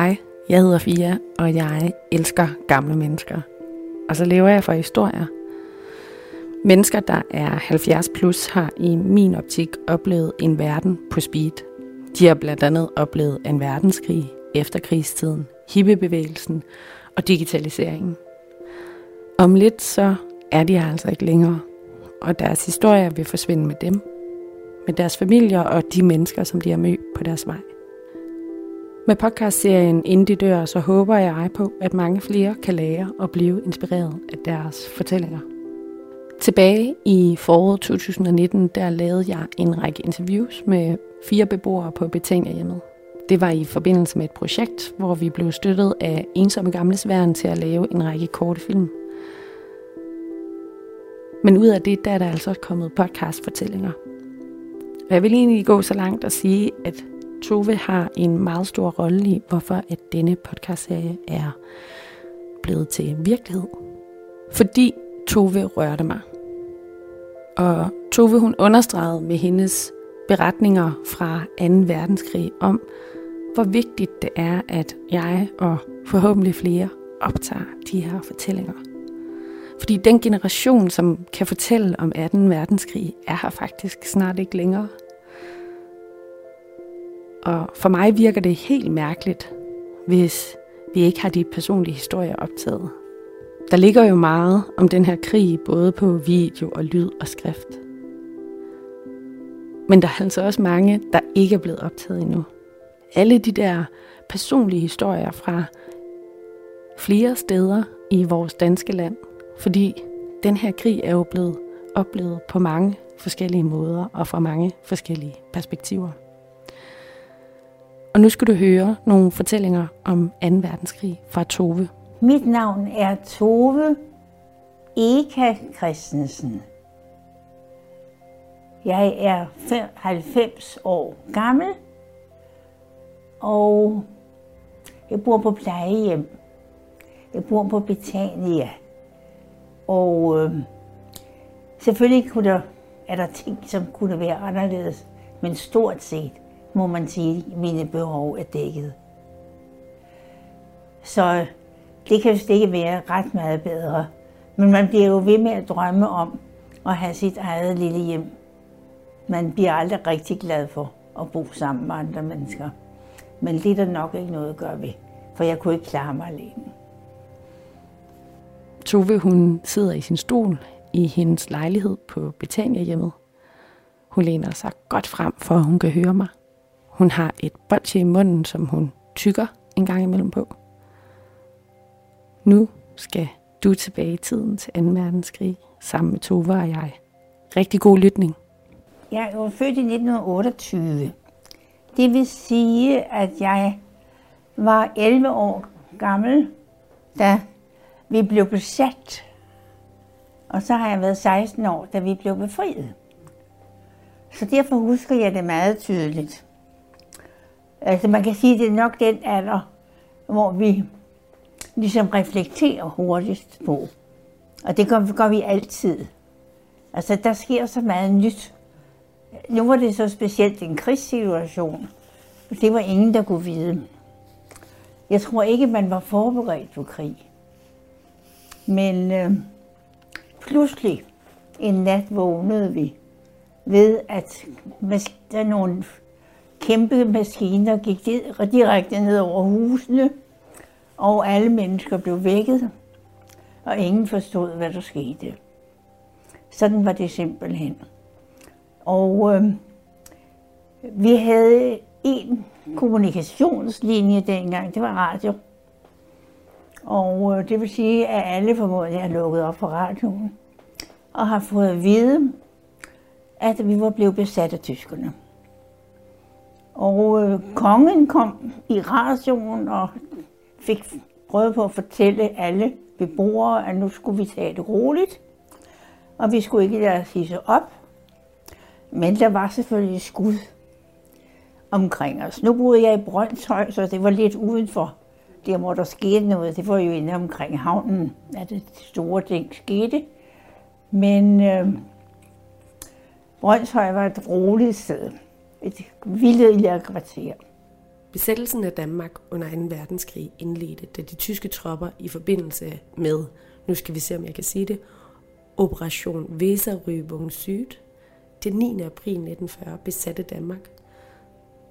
Hej, jeg hedder Fia, og jeg elsker gamle mennesker. Og så lever jeg for historier. Mennesker, der er 70 plus, har i min optik oplevet en verden på speed. De har blandt andet oplevet en verdenskrig, efterkrigstiden, hippiebevægelsen og digitaliseringen. Om lidt så er de altså ikke længere, og deres historier vil forsvinde med dem, med deres familier og de mennesker, som de har mødt på deres vej. Med podcastserien Inden de dør, så håber jeg på, at mange flere kan lære og blive inspireret af deres fortællinger. Tilbage i foråret 2019, der lavede jeg en række interviews med fire beboere på Betania hjemmet. Det var i forbindelse med et projekt, hvor vi blev støttet af ensomme gamle sværen til at lave en række korte film. Men ud af det, der er der altså kommet podcastfortællinger. Og jeg vil egentlig gå så langt og sige, at Tove har en meget stor rolle i, hvorfor at denne podcastserie er blevet til virkelighed. Fordi Tove rørte mig. Og Tove hun understregede med hendes beretninger fra 2. verdenskrig om, hvor vigtigt det er, at jeg og forhåbentlig flere optager de her fortællinger. Fordi den generation, som kan fortælle om 18. verdenskrig, er her faktisk snart ikke længere. Og for mig virker det helt mærkeligt, hvis vi ikke har de personlige historier optaget. Der ligger jo meget om den her krig, både på video og lyd og skrift. Men der er altså også mange, der ikke er blevet optaget endnu. Alle de der personlige historier fra flere steder i vores danske land, fordi den her krig er jo blevet oplevet på mange forskellige måder og fra mange forskellige perspektiver. Og nu skal du høre nogle fortællinger om 2. verdenskrig fra Tove. Mit navn er Tove Eka Christensen. Jeg er 90 år gammel, og jeg bor på plejehjem. Jeg bor på Betania. Og øh, selvfølgelig kunne der, er der ting, som kunne være anderledes, men stort set må man sige, mine behov er dækket. Så det kan vist ikke være ret meget bedre. Men man bliver jo ved med at drømme om at have sit eget lille hjem. Man bliver aldrig rigtig glad for at bo sammen med andre mennesker. Men det er der nok ikke noget at gøre ved, for jeg kunne ikke klare mig alene. Tove, hun sidder i sin stol i hendes lejlighed på Betania hjemmet. Hun læner sig godt frem, for hun kan høre mig. Hun har et bolsje i munden, som hun tykker en gang imellem på. Nu skal du tilbage i tiden til 2. verdenskrig sammen med Tove og jeg. Rigtig god lytning. Jeg er født i 1928. Det vil sige, at jeg var 11 år gammel, da vi blev besat. Og så har jeg været 16 år, da vi blev befriet. Så derfor husker jeg det meget tydeligt. Altså man kan sige, at det er nok den alder, hvor vi ligesom reflekterer hurtigst på. Og det gør, gør vi altid. Altså der sker så meget nyt. Nu var det så specielt en krigssituation. Det var ingen, der kunne vide. Jeg tror ikke, man var forberedt på krig. Men øh, pludselig en nat vågnede vi ved, at der er nogle kæmpe maskiner gik direkte ned over husene, og alle mennesker blev vækket, og ingen forstod, hvad der skete. Sådan var det simpelthen. Og øh, vi havde en kommunikationslinje dengang, det var radio. Og øh, det vil sige, at alle formodentlig har lukket op for radioen, og har fået at vide, at vi var blevet besat af tyskerne. Og øh, kongen kom i radioen og fik prøvet på at fortælle alle beboere, at nu skulle vi tage det roligt, og vi skulle ikke lade os hisse op. Men der var selvfølgelig skud omkring os. Nu boede jeg i Brøndshøj, så det var lidt udenfor der, hvor der skete noget. Det var jo inde omkring havnen, at det store ting skete. Men øh, Brøndshøj var et roligt sted et vildere kvarter. Besættelsen af Danmark under 2. verdenskrig indledte, da de tyske tropper i forbindelse med, nu skal vi se om jeg kan sige det, Operation Weserübung Syd, den 9. april 1940 besatte Danmark,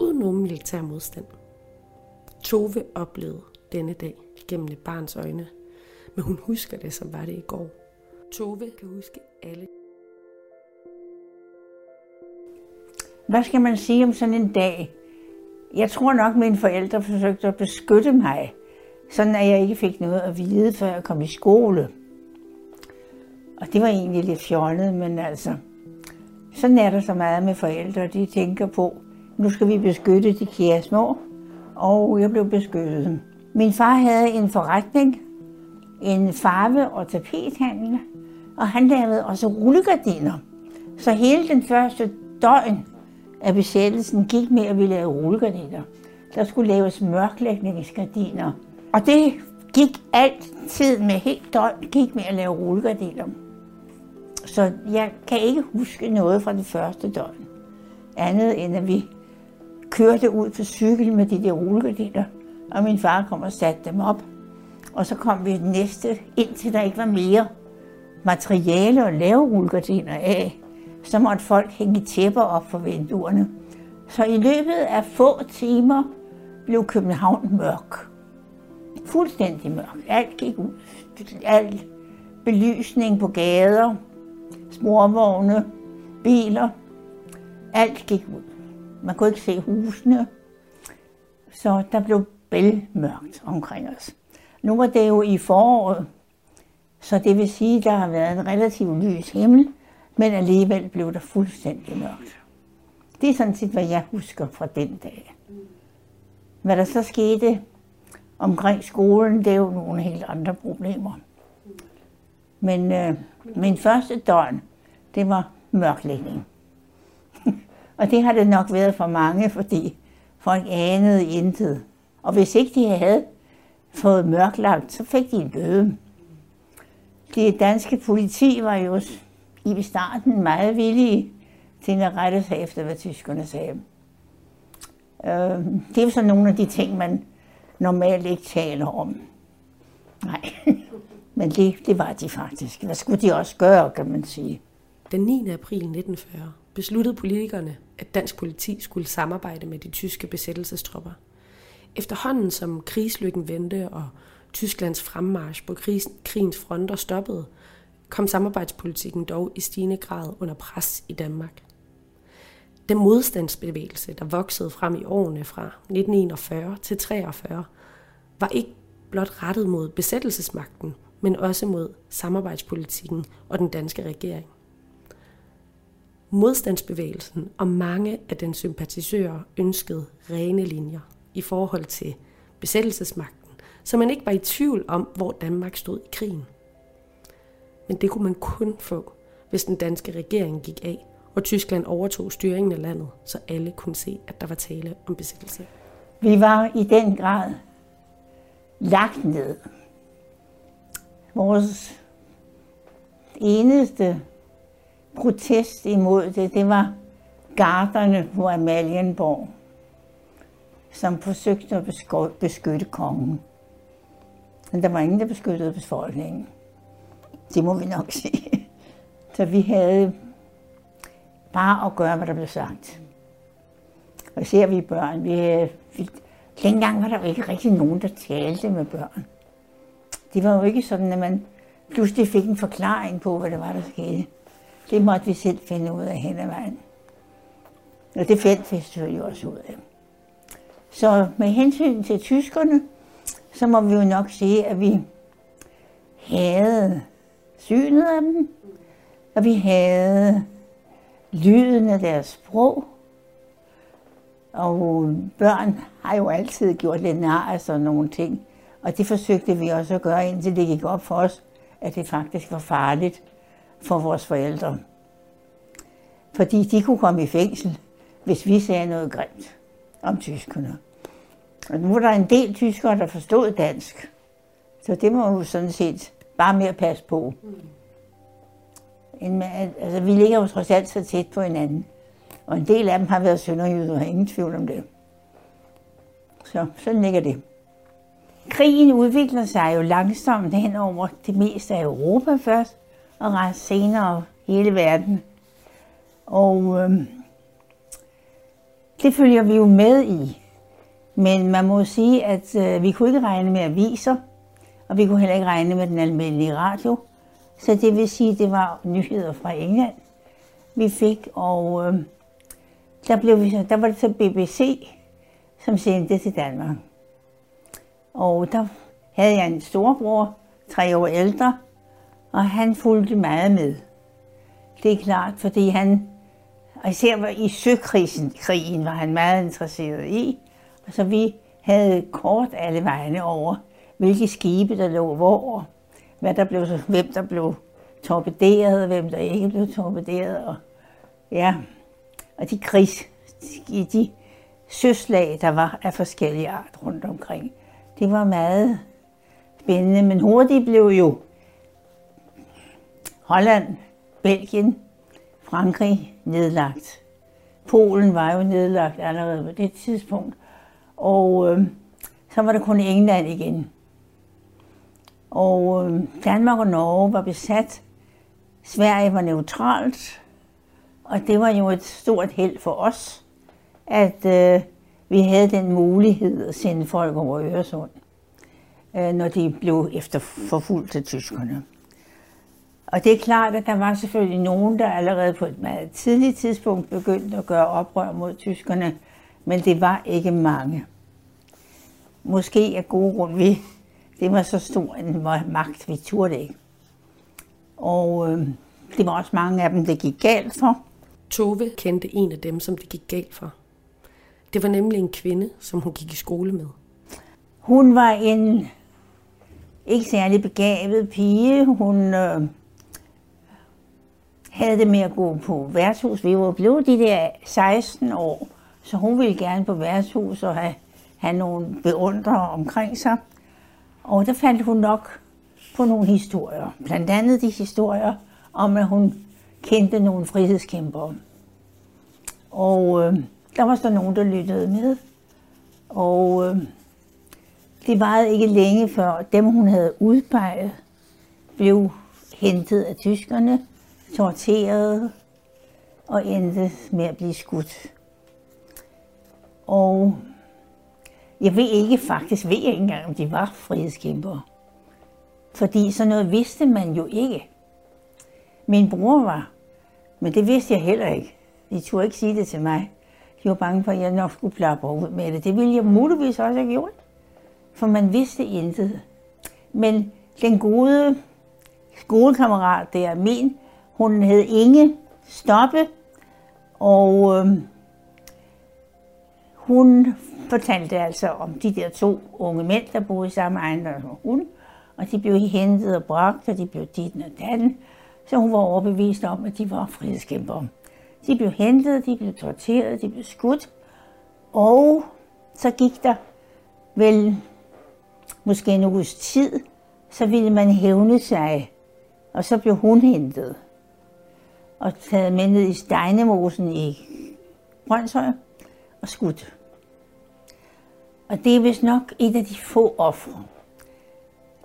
uden nogen militær modstand. Tove oplevede denne dag gennem et barns øjne, men hun husker det, som var det i går. Tove kan huske alle. Hvad skal man sige om sådan en dag? Jeg tror nok, at mine forældre forsøgte at beskytte mig, sådan at jeg ikke fik noget at vide, før jeg kom i skole. Og det var egentlig lidt fjollet, men altså, sådan er der så meget med forældre, de tænker på, nu skal vi beskytte de kære små, og jeg blev beskyttet. Min far havde en forretning, en farve- og tapethandel, og han lavede også rullegardiner. Så hele den første døgn at besættelsen gik med, at vi lavede rullegardiner. Der skulle laves mørklægningsgardiner. Og det gik altid med helt døgn, gik med at lave rullegardiner. Så jeg kan ikke huske noget fra det første døgn. Andet end at vi kørte ud på cykel med de der rullegardiner, og min far kom og satte dem op. Og så kom vi næste, indtil der ikke var mere materiale at lave rullegardiner af. Så måtte folk hænge tæpper op for vinduerne. Så i løbet af få timer blev København mørk. Fuldstændig mørk. Alt gik ud. Alt belysning på gader, sporvogne, biler. Alt gik ud. Man kunne ikke se husene. Så der blev bælmørkt omkring os. Nu var det jo i foråret, så det vil sige, at der har været en relativt lys himmel, men alligevel blev der fuldstændig mørkt. Det er sådan set, hvad jeg husker fra den dag. Hvad der så skete omkring skolen, det er jo nogle helt andre problemer. Men øh, min første døgn, det var mørklægning. og det har det nok været for mange, fordi folk anede intet. Og hvis ikke de havde fået mørklagt, så fik de en bøde. Det danske politi var jo i starten meget villige til at rette sig efter, hvad tyskerne sagde. Øh, det er jo så nogle af de ting, man normalt ikke taler om. Nej, men det, det var de faktisk. Hvad skulle de også gøre, kan man sige. Den 9. april 1940 besluttede politikerne, at dansk politi skulle samarbejde med de tyske besættelsestropper. Efterhånden som krigslykken vendte og Tysklands fremmarsch på krigens fronter stoppede, kom samarbejdspolitikken dog i stigende grad under pres i Danmark. Den modstandsbevægelse, der voksede frem i årene fra 1941 til 43, var ikke blot rettet mod besættelsesmagten, men også mod samarbejdspolitikken og den danske regering. Modstandsbevægelsen og mange af dens sympatisører ønskede rene linjer i forhold til besættelsesmagten, så man ikke var i tvivl om, hvor Danmark stod i krigen. Men det kunne man kun få, hvis den danske regering gik af, og Tyskland overtog styringen af landet, så alle kunne se, at der var tale om besættelse. Vi var i den grad lagt ned. Vores eneste protest imod det, det var garderne på Amalienborg, som forsøgte at beskytte kongen. Men der var ingen, der beskyttede befolkningen. Det må vi nok sige. Så vi havde bare at gøre, hvad der blev sagt. Og ser vi børn, vi, havde, dengang var der jo ikke rigtig nogen, der talte med børn. Det var jo ikke sådan, at man pludselig fik en forklaring på, hvad det var, der skete. Det måtte vi selv finde ud af hen ad vejen. Og det fandt vi selvfølgelig også ud af. Så med hensyn til tyskerne, så må vi jo nok sige, at vi havde synet af dem, og vi havde lyden af deres sprog. Og børn har jo altid gjort lidt nar af sådan nogle ting. Og det forsøgte vi også at gøre, indtil det gik op for os, at det faktisk var farligt for vores forældre. Fordi de kunne komme i fængsel, hvis vi sagde noget grimt om tyskerne. Og nu var der en del tyskere, der forstod dansk. Så det må jo sådan set bare mere passe på. Mm. altså, vi ligger jo trods alt så tæt på hinanden. Og en del af dem har været sønderjyder, ingen tvivl om det. Så sådan ligger det. Krigen udvikler sig jo langsomt hen over det meste af Europa først, og ret senere hele verden. Og øh, det følger vi jo med i. Men man må sige, at øh, vi kunne ikke regne med aviser, og vi kunne heller ikke regne med den almindelige radio. Så det vil sige, at det var nyheder fra England, vi fik. Og øh, der, blev vi, der var det så BBC, som sendte til Danmark. Og der havde jeg en storbror, tre år ældre, og han fulgte meget med. Det er klart, fordi han, og især i søkrisen, krigen var han meget interesseret i. Og så vi havde kort alle vegne over, hvilke skibe der lå hvor, hvad der blev, hvem der blev torpederet, hvem der ikke blev torpederet. Og, ja, og de krigs, de, de søslag, der var af forskellige art rundt omkring. Det var meget spændende, men hurtigt blev jo Holland, Belgien, Frankrig nedlagt. Polen var jo nedlagt allerede på det tidspunkt. Og øh, så var der kun England igen. Og øh, Danmark og Norge var besat. Sverige var neutralt. Og det var jo et stort held for os, at øh, vi havde den mulighed at sende folk over Øresund, øh, når de blev efter forfulgt af tyskerne. Og det er klart, at der var selvfølgelig nogen, der allerede på et meget tidligt tidspunkt begyndte at gøre oprør mod tyskerne, men det var ikke mange. Måske af gode grund vi. Det var så stor en magt, vi turde ikke. Og øh, det var også mange af dem, det gik galt for. Tove kendte en af dem, som det gik galt for. Det var nemlig en kvinde, som hun gik i skole med. Hun var en ikke særlig begavet pige. Hun øh, havde det med at gå på værtshus. Vi var blevet de der 16 år, så hun ville gerne på værtshus og have, have nogle beundrere omkring sig. Og der fandt hun nok på nogle historier. Blandt andet de historier om, at hun kendte nogle frihedskæmpere. Og øh, der var så nogen, der lyttede med. Og øh, det varede ikke længe før dem, hun havde udpeget, blev hentet af tyskerne, torteret og endte med at blive skudt. Og jeg ved ikke faktisk, ved jeg ikke engang, om de var frihedskæmpere. Fordi sådan noget vidste man jo ikke. Min bror var, men det vidste jeg heller ikke. De turde ikke sige det til mig. De var bange for, at jeg nok skulle plappe ud med det. Det ville jeg muligvis også have gjort, for man vidste intet. Men den gode skolekammerat der, min, hun hed Inge Stoppe, og øh, hun fortalte altså om de der to unge mænd, der boede i samme ejendom som hun, og de blev hentet og bragt, og de blev dit og datten, så hun var overbevist om, at de var frihedskæmpere. De blev hentet, de blev torteret, de blev skudt, og så gik der vel måske en uges tid, så ville man hævne sig, og så blev hun hentet og taget med ned i Steinemosen i Brøndshøj og skudt. Og det er vist nok et af de få ofre.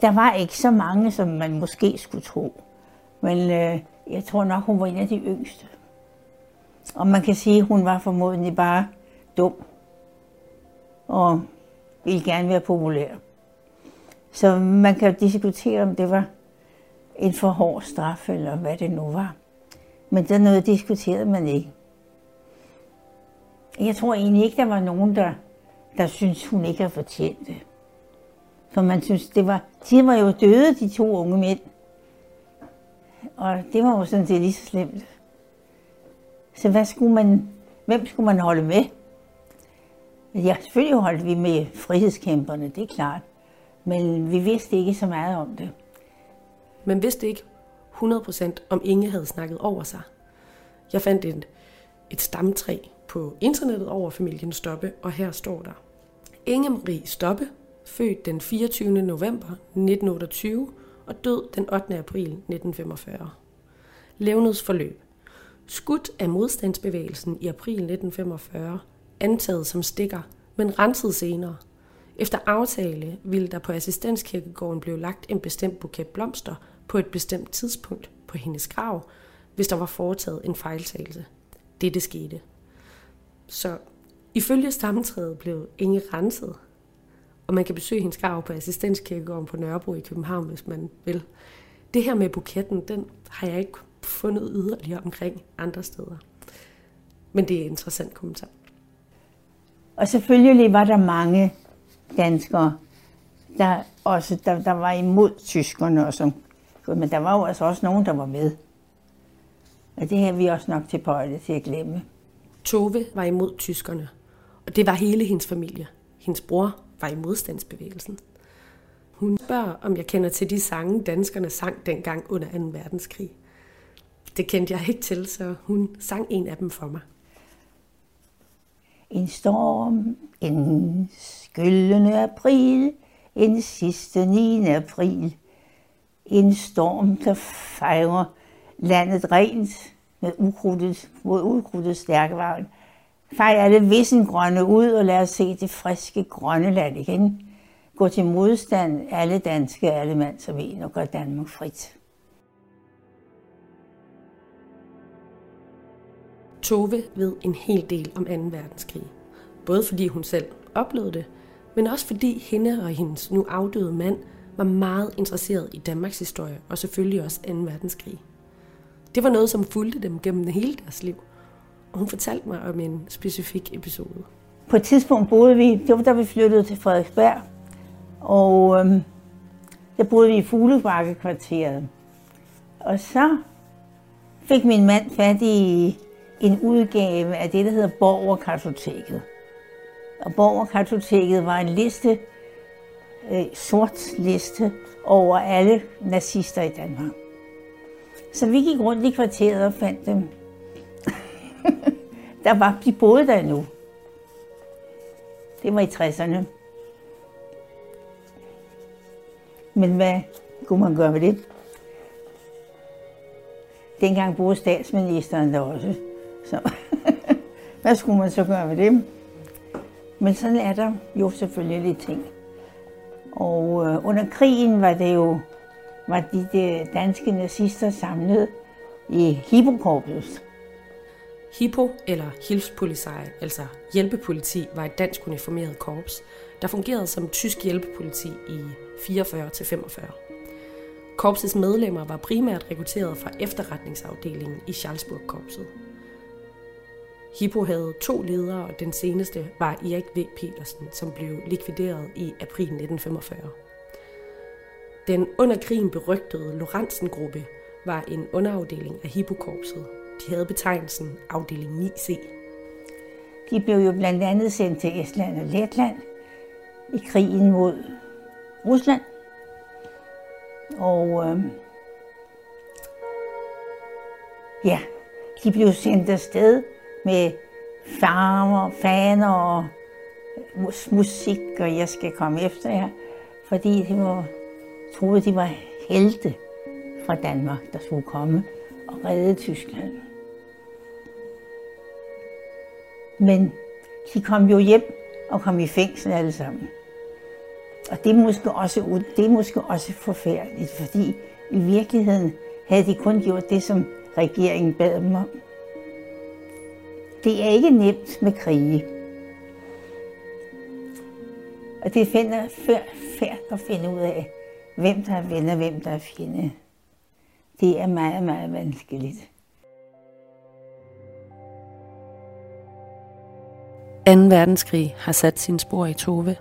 Der var ikke så mange, som man måske skulle tro. Men øh, jeg tror nok, hun var en af de yngste. Og man kan sige, at hun var formodentlig bare dum. Og ville gerne være populær. Så man kan diskutere, om det var en for hård straf, eller hvad det nu var. Men der noget diskuterede man ikke. Jeg tror egentlig ikke, der var nogen, der, der synes hun ikke har fortjent det. For man synes, det var, de var jo døde, de to unge mænd. Og det var jo sådan set lige så slemt. Så hvad skulle man, hvem skulle man holde med? Ja, selvfølgelig holdt vi med frihedskæmperne, det er klart. Men vi vidste ikke så meget om det. Men vidste ikke 100% om Inge havde snakket over sig. Jeg fandt et, et stamtræ på internettet over familien Stoppe, og her står der. Inge Marie Stoppe, født den 24. november 1928 og død den 8. april 1945. Levnedsforløb. Skudt af modstandsbevægelsen i april 1945, antaget som stikker, men renset senere. Efter aftale ville der på assistenskirkegården blive lagt en bestemt buket blomster på et bestemt tidspunkt på hendes grav, hvis der var foretaget en fejltagelse. Det det skete. Så ifølge stamtræet blev Inge renset, og man kan besøge hendes grav på assistenskirkegården på Nørrebro i København, hvis man vil. Det her med buketten, den har jeg ikke fundet yderligere omkring andre steder. Men det er en interessant kommentar. Og selvfølgelig var der mange danskere, der også der, der var imod tyskerne og som, men der var jo altså også nogen, der var med. Og det har vi også nok til til at glemme. Tove var imod tyskerne, og det var hele hendes familie. Hendes bror var i modstandsbevægelsen. Hun spørger, om jeg kender til de sange, danskerne sang dengang under 2. verdenskrig. Det kendte jeg ikke til, så hun sang en af dem for mig. En storm, en skyllende april, en sidste 9. april. En storm, der fejrer landet rent med ukrudtet, mod ukrudtet stærkevagn. Fej alle vissen grønne ud og lad os se det friske grønne land igen. Gå til modstand, alle danske, alle mand som en, og gør Danmark frit. Tove ved en hel del om 2. verdenskrig. Både fordi hun selv oplevede det, men også fordi hende og hendes nu afdøde mand var meget interesseret i Danmarks historie, og selvfølgelig også 2. verdenskrig. Det var noget, som fulgte dem gennem hele deres liv. Og hun fortalte mig om en specifik episode. På et tidspunkt boede vi, det var da vi flyttede til Frederiksberg, og øhm, der boede vi i Fuglebakke-kvarteret. Og så fik min mand fat i en udgave af det, der hedder Borgerkartoteket. Og Borgerkartoteket var en liste, øh, sort liste over alle nazister i Danmark. Så vi gik rundt i kvarteret og fandt dem. der var, de boede der nu. Det var i 60'erne. Men hvad kunne man gøre med det? Dengang boede statsministeren der også. Så hvad skulle man så gøre med det? Men sådan er der jo selvfølgelig lidt ting. Og øh, under krigen var det jo var de, de danske nazister samlet i Hippokorpus. Hippo, eller Hilfspolizei, altså hjælpepoliti, var et dansk uniformeret korps, der fungerede som tysk hjælpepoliti i 44-45. Korpsets medlemmer var primært rekrutteret fra efterretningsafdelingen i Charlesburg-korpset. Hippo havde to ledere, og den seneste var Erik V. Petersen, som blev likvideret i april 1945. Den under krigen berygtede Lorentzen-gruppe var en underafdeling af Hippokorpset. De havde betegnelsen afdeling 9C. De blev jo blandt andet sendt til Estland og Letland i krigen mod Rusland. Og øh, ja, de blev sendt afsted med farmer, faner og musik, og jeg skal komme efter jer, fordi det var troede, de var helte fra Danmark, der skulle komme og redde Tyskland. Men de kom jo hjem og kom i fængsel alle sammen. Og det er måske også, det er måske også forfærdeligt, fordi i virkeligheden havde de kun gjort det, som regeringen bad dem om. Det er ikke nemt med krige. Og det er færd at finde ud af, hvem der er ven og hvem der er fjende. Det er meget, meget vanskeligt. 2. verdenskrig har sat sin spor i Tove.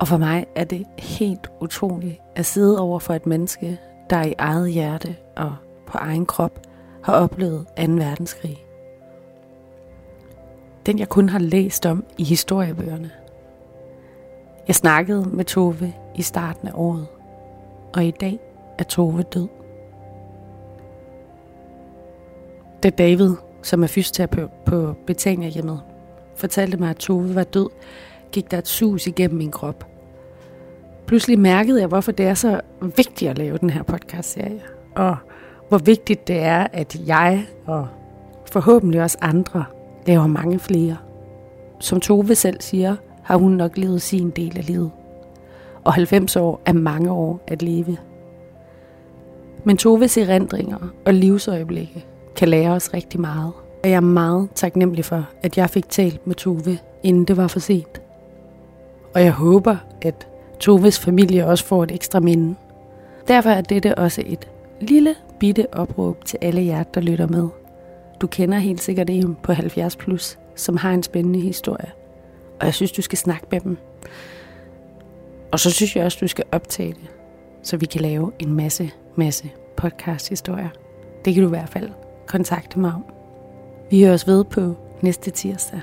Og for mig er det helt utroligt at sidde over for et menneske, der i eget hjerte og på egen krop har oplevet 2. verdenskrig. Den jeg kun har læst om i historiebøgerne. Jeg snakkede med Tove i starten af året og i dag er Tove død. Da David, som er fysioterapeut på Betania hjemmet, fortalte mig, at Tove var død, gik der et sus igennem min krop. Pludselig mærkede jeg, hvorfor det er så vigtigt at lave den her podcast-serie, og hvor vigtigt det er, at jeg og forhåbentlig også andre laver mange flere. Som Tove selv siger, har hun nok levet sin del af livet. Og 90 år er mange år at leve. Men Toves erindringer og livsøjeblikke kan lære os rigtig meget. Og jeg er meget taknemmelig for, at jeg fik talt med Tove, inden det var for sent. Og jeg håber, at Toves familie også får et ekstra minde. Derfor er dette også et lille bitte opråb til alle jer, der lytter med. Du kender helt sikkert en på 70 plus, som har en spændende historie. Og jeg synes, du skal snakke med dem. Og så synes jeg også, du skal optage det, så vi kan lave en masse, masse podcast-historier. Det kan du i hvert fald kontakte mig om. Vi høres ved på næste tirsdag.